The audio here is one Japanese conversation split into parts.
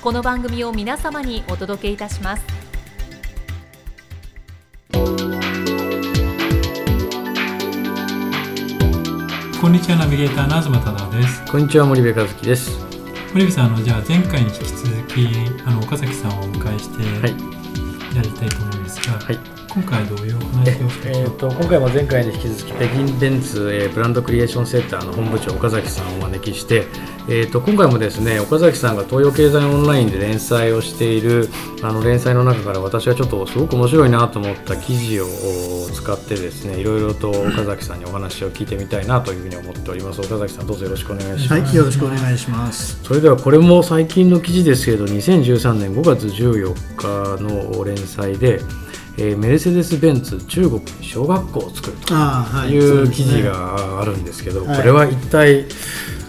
この番組を皆様にお届けいたしますこんにちはナビゲーターの東忠夫ですこんにちは森部和樹です。森部さんあのじゃあ前回に引き続きあの岡崎さんをお迎えしてはいやりたいと思うんですが、はい。今回どういうお話をしてえー、と今回も前回に引き続き北京ベンツ、えーブランドクリエーションセンターの本部長岡崎さんをお招きして、えー、と今回もですね岡崎さんが東洋経済オンラインで連載をしているあの連載の中から私はちょっとすごく面白いなと思った記事を使ってですねいろいろと岡崎さんにお話を聞いてみたいなというふうに思っております岡崎さんどうぞよろしくお願いします。はい、よろしくお願いします。それではこれも最近の記事ですけれど2013年5月14日の連載で、えーメルセデス・ベンツ中国に小学校を作るああ、はい。といそう記事。があるんですけど、はいこれは一体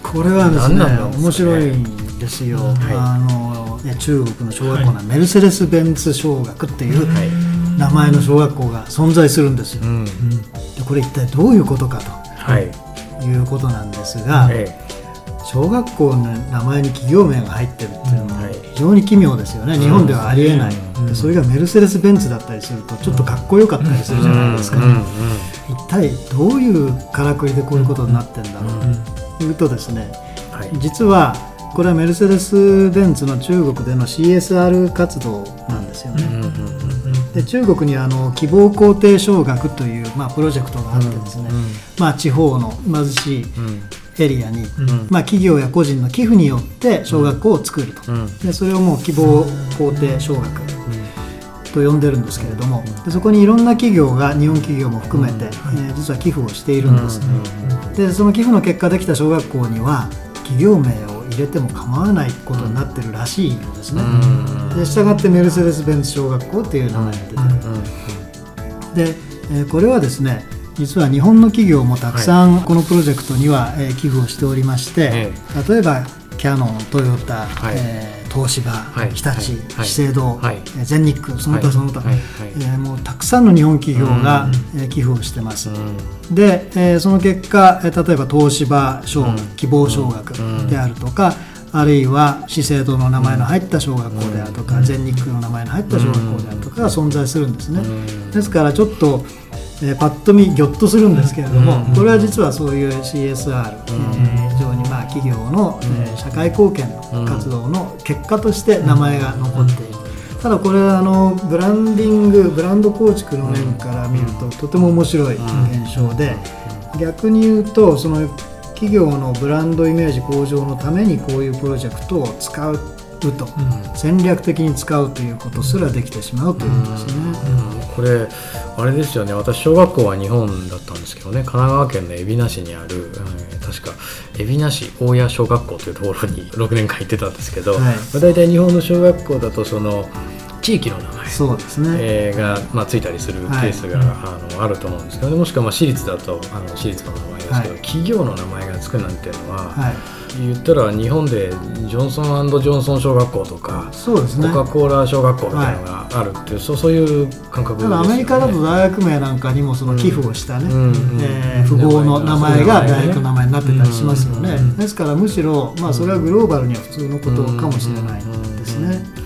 これはです何ね、ね面白いんですよ。はいあの、ね中国の小学校のメルセデス・ベンツ小学っていうはい名前の小学校が存在するんですよう。んでこれ一体どういうことかはいということなんですが、え小学校の名前に企業名が入ってるっていうのははい非常に奇妙ですよね。日本ではありえない。それがメルセデス・ベンツだったりするとちょっとかっこよかったりするじゃないですか。一体どういうからくりでこういうことになってんだろう。というとですねはい。実はこれはメルセデス・ベンツの中国での CSR 活動なんですよね。で中国にはあの希望肯定奨学という、まあ、プロジェクトがあってですね、まあ、地方の貧しいうんエリアに、うん。まあ、企業や個人の寄付によって小学校を作ると、うん。でそれをもう希望肯定奨学と呼んでるんですけれども。でそこにいろんな企業が日本企業も含めて、えー実は寄付をしているんです、でその寄付の結果できた小学校には企業名を入れても構わないことになってるらしいのですね、でしたがってメルセデス・ベンツ小学校っていう名前が出てる、で、えーこれはですね実は日本の企業もたくさんこのプロジェクトには、えー寄付をしておりまして、え例えばキヤノントヨタ、はい。えー東芝、はい。日立、はい。資生堂、はい。えー全日空その他その他、えーもうたくさんの日本企業が、えー寄付をしてます、うん。で、えーその結果、えー例えば東芝小学、うん。希望小学であるとか、あるいは資生堂の名前の入った小学校であるとか、全日空の名前の入った小学校であるとかが存在するんですね、ですからちょっと、えーパッと見ギョッとするんですけれども、これは実はそういう CSR、えー非常にまあ企業の、えー社会貢献の活動の結果として名前が残っている。ただこれはあのブランディングブランド構築の面から見るととても面白い現象で逆に言うとその企業のブランドイメージ向上のためにこういうプロジェクトを使うと戦略的に使うということすらできてしまうということですね。これあれですよね。私小学校は日本だったんですけどね。神奈川県の海老名市にある、えー確か海老名市大谷小学校というところに 6年間行ってたんですけど、はい。まあ、大体日本の小学校だとその地域の名前。そうですね、えーが、まあ、ついたりするケースが、あのあると思うんですけどもしくはまあ私立だとあの私立の名前ですけど、はい。企業の名前がつくなんていうのは、はい、言ったら日本でジョンソンジョンソン小学校とか、そうですね。コカ・コーラ小学校みたいなのがあるっていう、そうそういう感覚ですよね。アメリカだと大学名なんかにもその寄付をしたね、うんえー富豪の名前が大学の名前になってたりしますよね、うんですからむしろ、まあ、それはグローバルには普通のことかもしれないですね。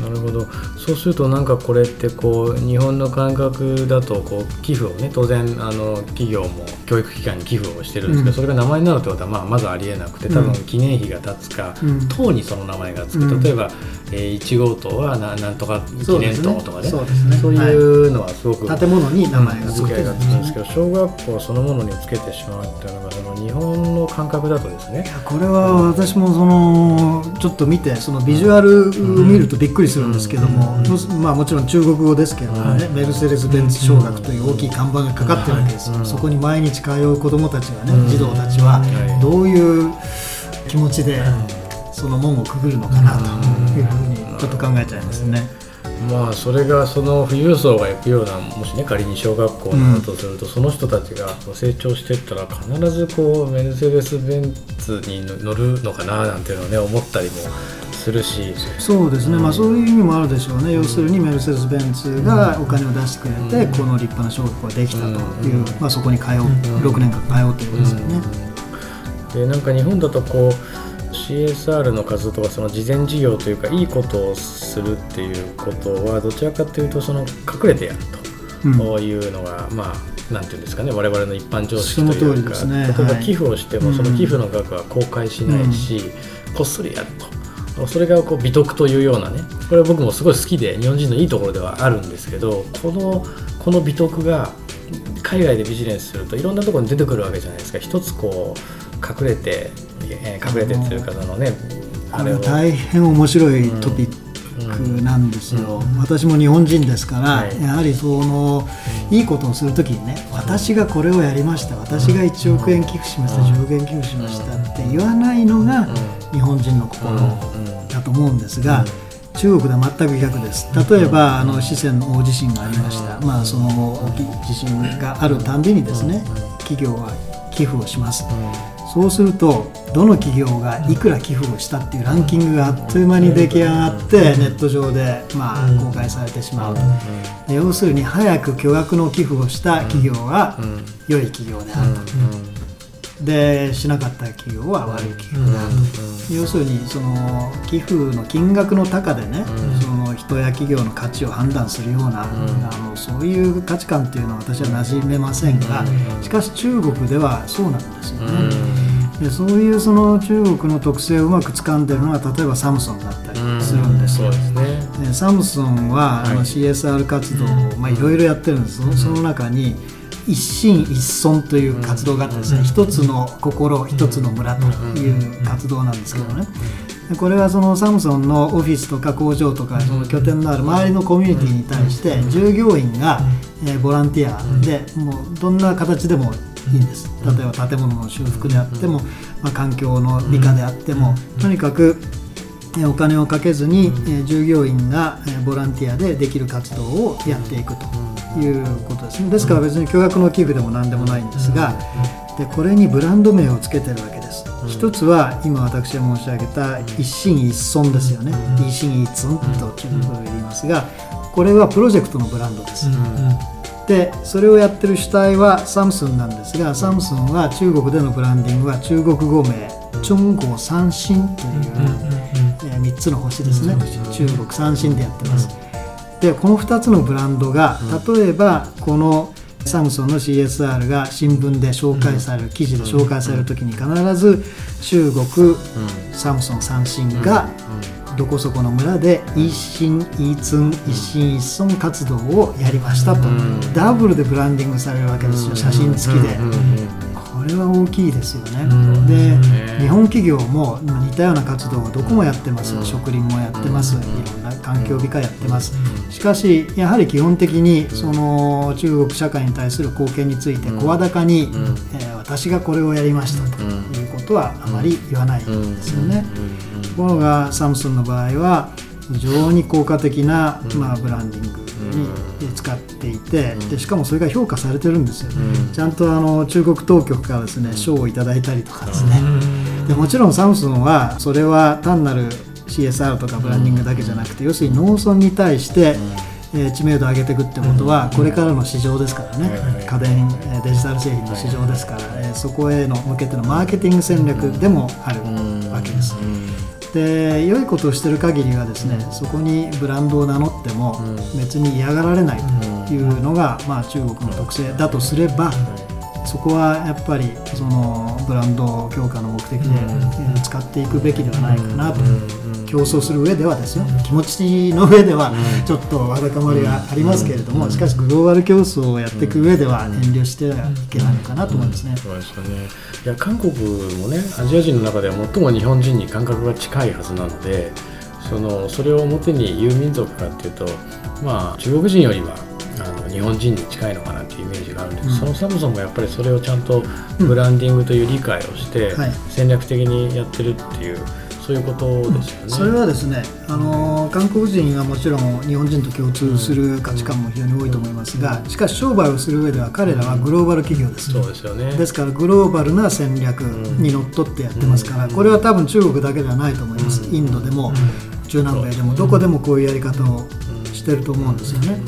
なるほど。そうするとなんかこれってこう日本の感覚だとこう寄付をね当然あの企業も教育機関に寄付をしてるんですけど、うん。それが名前になるってことはまあまずありえなくて多分記念碑が立つか、うん。党にその名前がつく、うん。例えば、えー、1号棟はななんとか記念棟とかね。そうですね。そういうのはすごく、建物に名前が付けがつくんですけど小学校そのものにつけてしまうっていうのがその日本の感覚だとですね。これは私もそのちょっと見てそのビジュアルを見るとびっくりするんですけども、まあ、もちろん中国語ですけどもね、メルセデス・ベンツ小学という大きい看板がかかってるわけです。よ、そこに毎日通う子どもたちがね、児童たちはどういう気持ちでその門をくぐるのかなというふうにちょっと考えちゃいますね。まあそれがその富裕層が行くようなもしね仮に小学校だとすると、うん、その人たちが成長していったら必ずこうメルセデス・ベンツに乗るのかななんていうのをね思ったりもするし。そうですね、うん、まあそういう意味もあるでしょうね、要するにメルセデス・ベンツがお金を出してくれて、この立派な小学校ができたという、まあ、そこに通う、6年間通うということですよね。でなんか日本だとこう CSR の活動とかその事前事業というかいいことをするっていうことはどちらかというとその隠れてやるというのが、うん、まあなんていうんですかね我々の一般常識というか、ね、例えば寄付をしても、その寄付の額は公開しないし、うん、こっそりやると。それがこう美徳というようなねこれは僕もすごい好きで日本人のいいところではあるんですけどこのこの美徳が海外でビジネスするといろんなところに出てくるわけじゃないですか。一つこう隠れてえー、隠れてっていうかそのねあれ大変面白いトピックなんですよ、うん。うん、私も日本人ですから、はい、やはりそのいいことをするときにね私がこれをやりました私が1億円寄付しました10億円寄付しましたって言わないのが日本人の心だと思うんですが、中国では全く逆です。例えばあの四川の大地震がありました、まあ、その地震があるたんびにですね企業は寄付をします、そうするとどの企業がいくら寄付をしたっていうランキングがあっという間に出来上がってネット上でまあ公開されてしまうと。要するに早く巨額の寄付をした企業は良い企業であると。でしなかった企業は悪い企業。であると、要するにその寄付の金額の高でね、その人や企業の価値を判断するような、あのそういう価値観っていうのは私は馴染めません。がしかし中国ではそうなん。ですよね。でそういうその中国の特性をうまく掴ん。でるのは例えばサムソンだったりするん。ですよ、ね、サムソンは、はい、CSR 活動を、まあ、いろいろやってるん。ですその中に一心一尊という活動があってですね、一つの心一つの村という活動なんですけどね、これはそのサムソンのオフィスとか工場とかその拠点のある周りのコミュニティに対して従業員がボランティアでもうどんな形でもいいんです。例えば建物の修復であっても、まあ、環境の美化であってもとにかくお金をかけずに従業員がボランティアでできる活動をやっていくということですね。ですから別に巨額の寄付でも何でもないんですがでこれにブランド名をつけてるわけです。一つは今私が申し上げた一心一尊ですよね。一心一尊と中国語で言いますがこれはプロジェクトのブランドです、でそれをやってる主体はサムスンなんですがサムスンは中国でのブランディングは中国語名中国三星という、えー、3つの星ですね。中国三星でやってますでこの2つのブランドが例えばこのサムソンの CSR が新聞で紹介される記事で紹介される時に必ず中国サムソン三星がどこそこの村で一心一寸一心一尊活動をやりましたと、ダブルでブランディングされるわけですよ写真付きで。これは大きいですよね。で。日本企業も似たような活動をどこもやってます、植林もやってます。いろんな環境美化やってます。しかしやはり基本的にその中国社会に対する貢献について声高に、えー、私がこれをやりましたということはあまり言わないんですよね。ところがサムスンの場合は非常に効果的な、まあ、ブランディングに使っていてでしかもそれが評価されてるんですよ、ちゃんとあの中国当局からですね賞をいただいたりとかですね。でもちろんサムスンはそれは単なる CSR とかブランディングだけじゃなくて要するに農村に対して、え知名度を上げていくってことはこれからの市場ですからね。家電デジタル製品の市場ですから、えそこへの向けてのマーケティング戦略でもあるわけです。で良いことをしてる限りはですねそこにブランドを名乗っても別に嫌がられないというのが、まあ、中国の特性だとすれば、そこはやっぱりそのブランド強化の目的でえー使っていくべきではないかなと、競争する上ではですよ。気持ちの上ではちょっとわだかまりがありますけれどもしかしグローバル競争をやっていく上では遠慮してはいけないのかなと思いますね。そうですよね。いや韓国もねアジア人の中では最も日本人に感覚が近いはずなのでそのそれを表に言う民族かっていうとまあ中国人よりはあの日本人に近いのかなっていうイメージがあるんです、うん。そのそもそもやっぱりそれをちゃんとブランディングという理解をしてはい。戦略的にやってるっていうそういうことですよね。それはですね、あの韓国人はもちろん日本人と共通する価値観も非常に多いと思いますが、しかし商売をする上では彼らはグローバル企業です。そうですよね。ですからグローバルな戦略にのっとってやってますから、これは多分中国だけではないと思います。インドでも中南米でもどこでもこういうやり方をしてると思うんですよね。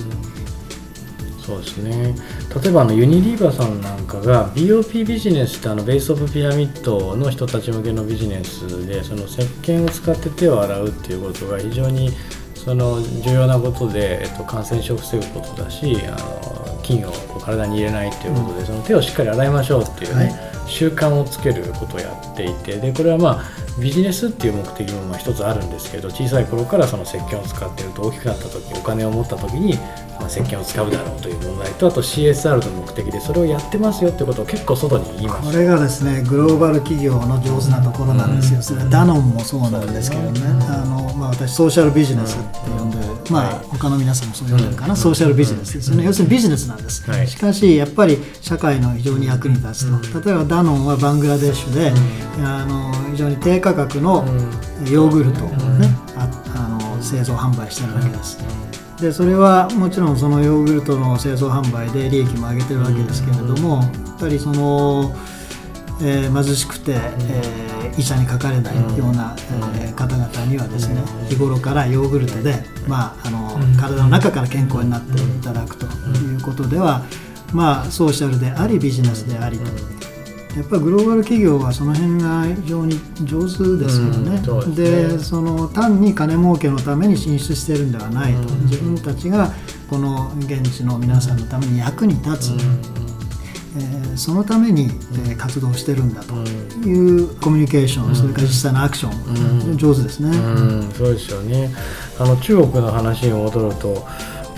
そうですね。例えばあのユニリーバーさんなんかが BOP ビジネスってあのベースオブピラミッドの人たち向けのビジネスでその石鹸を使って手を洗うっていうことが非常にその重要なことで、えっと、感染症を防ぐことだしあの菌をこう体に入れないっていうことで、その手をしっかり洗いましょうっていうね、はい。習慣をつけることをやっていてでこれはまあビジネスっていう目的もまあ一つあるんですけど小さい頃からその石鹸を使っていると大きくなった時お金を持った時に、まあ、石鹸を使うだろうという問題とあと CSR の目的でそれをやってますよってことを結構外に言いまこすれがですねグローバル企業の上手なところなんですよ、それはダノンもそうなんですけどね、あのまあ、私、ソーシャルビジネスって呼んで、まあ他の皆さんもそう呼んでるかな、ソーシャルビジネスですよね、要するにビジネスなんです、はい。しかしやっぱり社会の非常に役に立つと、例えばダノンはバングラデシュで、あの非常に低価格のヨーグルトをね、ああの製造販売してるわけです。でそれはもちろんそのヨーグルトの製造販売で利益も上げてるわけですけれども、やっぱりその、えー貧しくて、えー医者にかかれないような、えー方々にはですね日頃からヨーグルトで、まあ、あの体の中から健康になっていただくということでは、まあ、ソーシャルでありビジネスでありと。やっぱりグローバル企業はその辺が非常に上手ですよね。うんですね。でその単に金儲けのために進出してるんではないと、自分たちがこの現地の皆さんのために役に立つ、えーそのために、えー活動してるんだというコミュニケーション、それから実際のアクション、上手ですね。うん、そうですよね。あの中国の話に戻ると、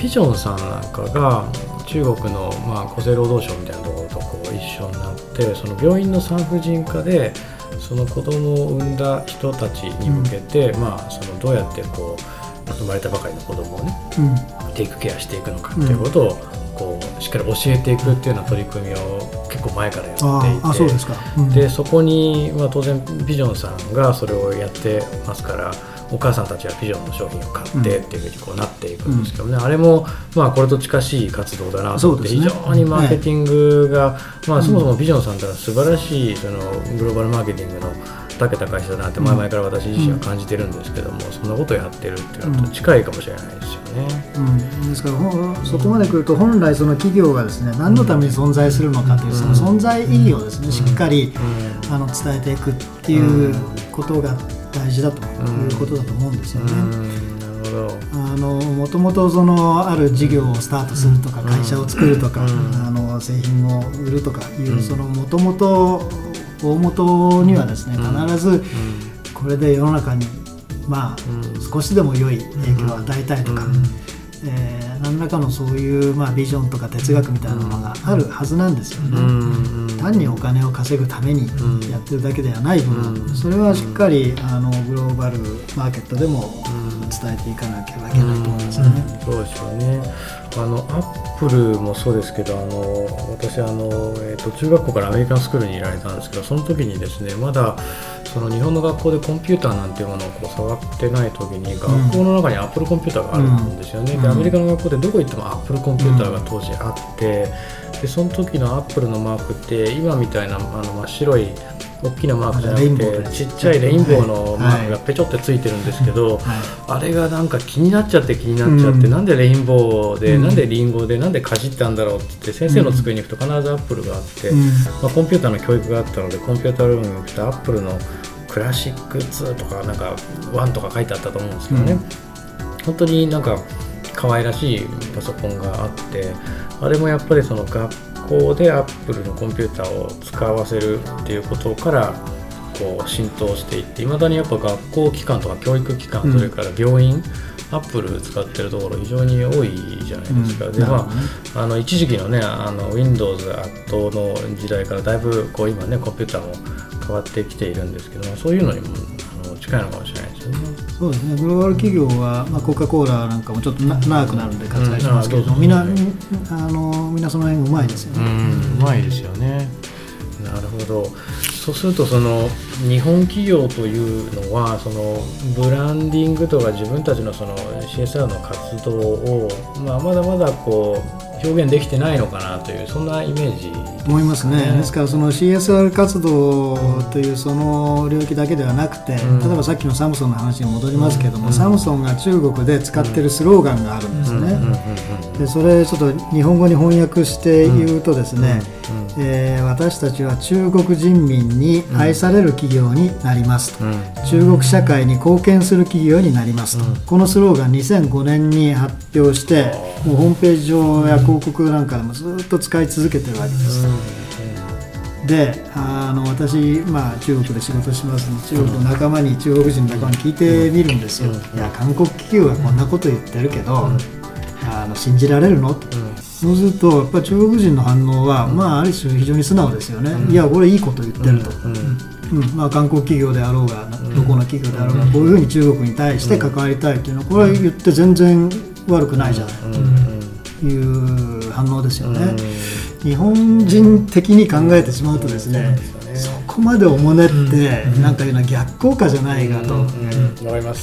ピジョンさんなんかが中国のまあ厚生労働省みたいなところとこう一緒になって、その病院の産婦人科でその子供を産んだ人たちに向けて、まあそのどうやってこう生まれたばかりの子供をね、うんテイクケアしていくのかっていうことを、こうしっかり教えていくっていうような取り組みを結構前からやっていて。そうですか。うんでそこに、まあ、当然ビジョンさんがそれをやってますからお母さんたちはビジョンの商品を買ってっていうふうにこうなっていくんですけどね、あれも、まあ、これと近しい活動だなと思って、非常にマーケティングが、まあ、そもそもビジョンさんってのは素晴らしいそのグローバルマーケティングの長けた会社だなって前々から私自身は感じてるんですけども、そん。なことをやってるっていうのと近いかもしれないですよね。うん、ですからほんそこまで来ると本来その企業がですね何のために存在するのかというその存在意義をですねしっかりあの伝えていくっていうことが大事だということだと思うんですよね。あのもともとそのある事業をスタートするとか会社を作るとか、あの製品を売るとかいうそのもともと大元にはですね必ずこれで世の中にまあ少しでも良い影響を与えたいとか、えー何らかのそういうまあビジョンとか哲学みたいなものがあるはずなんですよね。うん単にお金を稼ぐためにやってるだけではない部分、それはしっかりあのグローバルマーケットでも伝えていかなければいけないと思いますよね。そうですよね。あのアップルもそうですけど、あの私あのえっ、と中学校からアメリカンスクールにいられたんですけど、その時にですね、まだその日本の学校でコンピューターなんていうものをこう触ってない時に学校の中にアップルコンピューターがあるんですよね。うんでアメリカの学校でどこ行ってもアップルコンピューターが当時あって、でその時のアップルのマークって今みたいなあの真っ白い大きなマークじゃなくてちっちゃいレインボーのマークがペチョってついてるんですけど、はい。あれがなんか気になっちゃって気になっちゃって、うん。なんでレインボーで、うん。なんでリンゴでなんでかじったんだろうって言って先生の机に行くと必ずアップルがあって、うん。まあ、コンピューターの教育があったのでコンピュータールームに行くとアップルのクラシック2とかなんか1とか書いてあったと思うんですけどね、本当になんか可愛らしいパソコンがあってあれもやっぱりその学校でアップルのコンピューターを使わせるっていうことからこう浸透していっていまだにやっぱ学校機関とか教育機関、うんそれから病院アップル使ってるところ非常に多いじゃないですか、うんでまああの一時期のねあの Windows 圧倒の時代からだいぶこう今ねコンピューターも変わってきているんですけどもそういうのにもあの近いのかもしれないですよね。そうですねグローバル企業は、まあ、コカ・コーラなんかもちょっとな長くなるんで割愛しますけれども、うんみんなあのみんなその辺うまいですよね。うんうまいですよね。なるほど。そうするとその日本企業というのはそのブランディングとか自分たちのその CSR の活動を、まあ、まだまだこう表現できてないのかなというそんなイメージ。思いますね、ね。ですからその CSR 活動というその領域だけではなくて、うん。例えばさっきのサムソンの話に戻りますけども、うん。サムソンが中国で使ってるスローガンがあるんですね、でそれちょっと日本語に翻訳して言うとですね、うんえー私たちは中国人民に愛される企業になりますと、うん。中国社会に貢献する企業になりますと、うん。このスローガン2005年に発表してもうホームページ上や広告なんかでもずっと使い続けてるわけです、であの私、まあ、中国で仕事します。ので中国の仲間に中国人の仲間に聞いてみるんですよ、うん。いや韓国企業がこんなこと言ってるけど、あの信じられるの？そうするとやっぱり中国人の反応は、まあ、ある種非常に素直ですよね、いやこれいいこと言ってると、うんうん。まあ、韓国企業であろうがどこの企業であろうが、こういうふうに中国に対して関わりたいというのはこれは言って全然悪くないじゃないという反応ですよね。うん。日本人的に考えてしまうとですね、そこまでおもねって、なんかいうのは逆効果じゃないかと、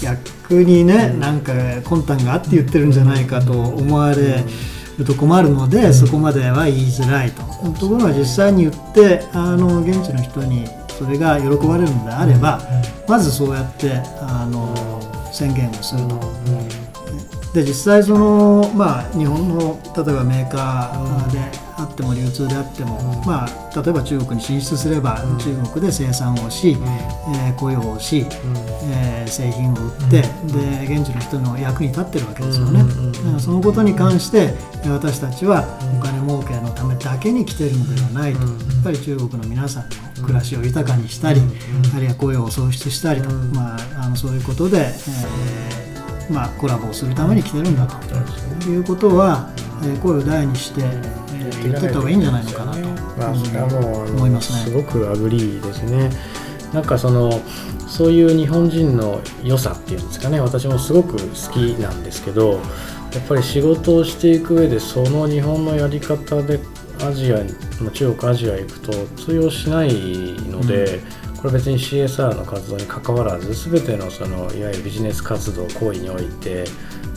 逆にね、なんか魂胆があって言ってるんじゃないかと思われると困るので、そこまでは言いづらいと。ところが実際に言ってあの現地の人にそれが喜ばれるのであれば、まずそうやってあの宣言をすると。で実際その、まあ、日本の例えばメーカーであっても流通であっても、まあ、例えば中国に進出すれば、中国で生産をし、えー雇用をし、えー製品を売って、で現地の人の役に立ってるわけですよね、だからそのことに関してえー私たちはお金儲けのためだけに来てるのではないと、やっぱり中国の皆さんの暮らしを豊かにしたり、あるいは雇用を創出したりと、まあ、あのそういうことで、えーまあ、コラボをするために来てるんだと。いうことは、えー声を大にして、えー言ってった方がいいんじゃないのかなと、まあ、それはもう思いますね。すごく agree ですね。なんかそのそういう日本人の良さっていうんですかね。私もすごく好きなんですけどやっぱり仕事をしていく上でその日本のやり方でアジアまあ中国アジア行くと通用しないので、これ別に CSR の活動に関わらず全てのそのいわゆるビジネス活動行為において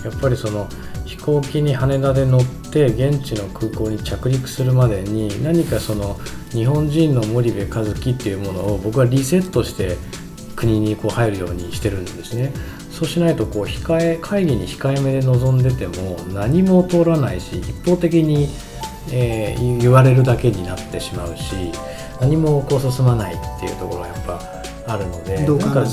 やっぱりその飛行機に羽田で乗って現地の空港に着陸するまでに何かその日本人の森部一樹っていうものを僕はリセットして国にこう入るようにしてるんですね。そうしないとこう控え会議に控えめで臨んでても何も通らないし一方的に、えー言われるだけになってしまうし何もこう進まないっていうところがやっぱあるのでどっか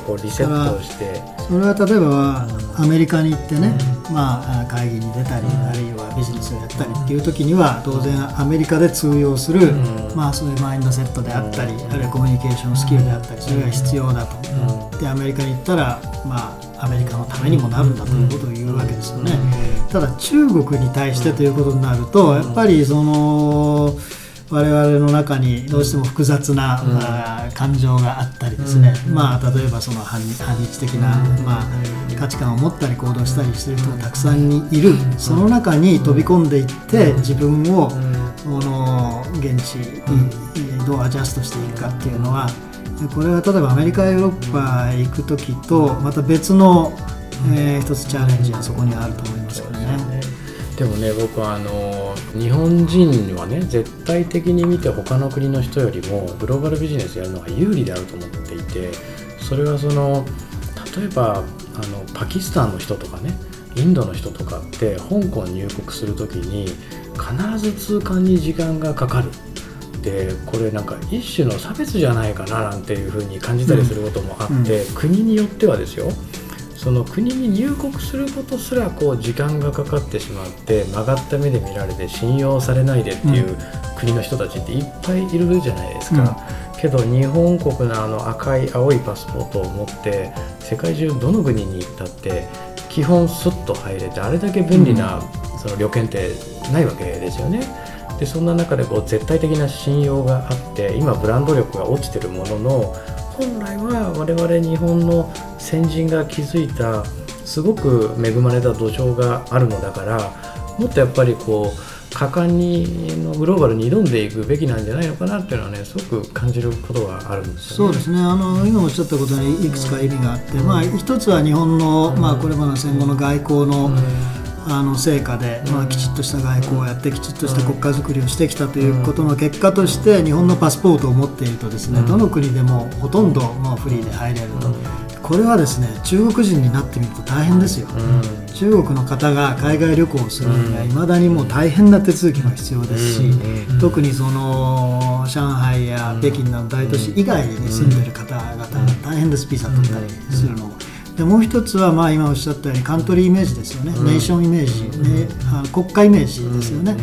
こうリセットをして、それは例えばアメリカに行ってね、まあ、あ会議に出たり、あるいはビジネスをやったりっていう時には当然アメリカで通用する、ん。まあ、そういうマインドセットであったり、あるいはコミュニケーションスキルであったりそれが必要だと、でアメリカに行ったら、まあ、アメリカのためにもなるんだということを言うわけですよね。ただ中国に対してということになるとやっぱりその我々の中にどうしても複雑な、まあ感情があったりですね、まあ、例えばその反日反日的な、まあ、価値観を持ったり行動したりしている人がたくさんにいる。その中に飛び込んでいって自分をその現地にどうアジャストしていくかっていうのはこれは例えばアメリカやヨーロッパへ行く時とまた別の、えー一つチャレンジがそこにあると思いますけどね。でもね僕はあの日本人はね絶対的に見て他の国の人よりもグローバルビジネスやるのが有利であると思っていてそれはその例えばあのパキスタンの人とかねインドの人とかって香港に入国する時に必ず通関に時間がかかる。でこれなんか一種の差別じゃないかななんていうふうに感じたりすることもあって、国によってはですよそその国に入国することすらこう時間がかかってしまって曲がった目で見られて信用されないでっていう国の人たちっていっぱいいるじゃないですか。けど日本国のあの赤い青いパスポートを持って世界中どの国に行ったって基本スッと入れてあれだけ便利なその旅券ってないわけですよね。でそんな中でこう絶対的な信用があって今ブランド力が落ちてるものの本来は我々日本の先人が築いたすごく恵まれた土壌があるのだからもっとやっぱりこう果敢にのグローバルに挑んでいくべきなんじゃないのかなっていうのはねすごく感じることがあるんですよね。そうですね。あの今おっしゃったことにいくつか意味があって、うん、まあ、一つは日本の、まあ、これまでの戦後の外交の、うんあの成果で、まあ、きちっとした外交をやってきちっとした国家づくりをしてきたということの結果として日本のパスポートを持っているとですねどの国でもほとんどまあフリーで入れる。と。これはですね中国人になってみると大変ですよ、中国の方が海外旅行をするにはいまだにもう大変な手続きが必要ですし、特にその上海や北京など大都市以外に住んでいる方々が大変です。ビザ取ったりするのも。でもう一つはまあ今おっしゃったようにカントリーイメージですよね、うん、ネーションイメージ、ね、あの国家イメージですよね、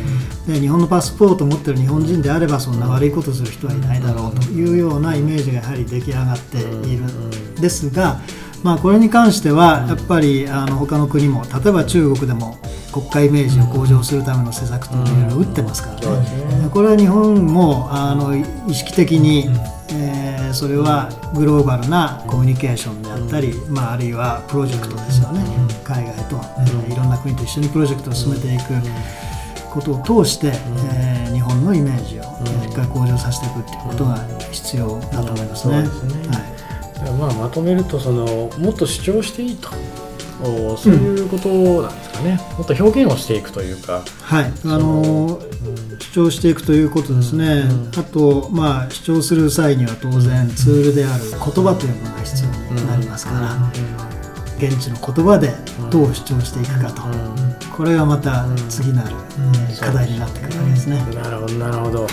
で日本のパスポートを持ってる日本人であればそんな悪いことする人はいないだろうというようなイメージがやはり出来上がっている。ん。ですが、まあ、これに関してはやっぱりあの他の国も例えば中国でも国家イメージを向上するための施策というのを打ってますからね、これは日本もあの意識的に、えー、それはグローバルなコミュニケーションであったり、まあ、あるいはプロジェクトですよね、海外と、えー、いろんな国と一緒にプロジェクトを進めていくことを通して、えー、日本のイメージをしっかり向上させていくということが必要だと思いますね。まあ、まとめるとそのもっと主張していいとそういうことなんですかね、うん、もっと表現をしていくというか、はい。あのー、主張していくということですね、うん、あと、まあ、主張する際には当然ツールである言葉というものが必要になりますから、現地の言葉でどう主張していくかと、これがまた次なる、課題になってくるわけですね。なるほどなるほど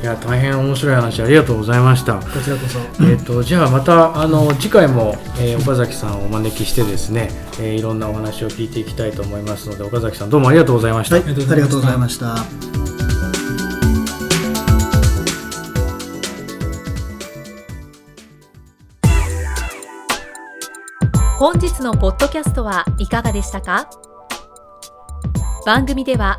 いや大変面白い話ありがとうございました。こちらこそ、えっ、とじゃあまたあの次回も、えー、岡崎さんをお招きしてですね、えー、いろんなお話を聞いていきたいと思いますので岡崎さんどうもありがとうございました、はい、ありがとうございました。本日のポッドキャストはいかがでしたか？番組では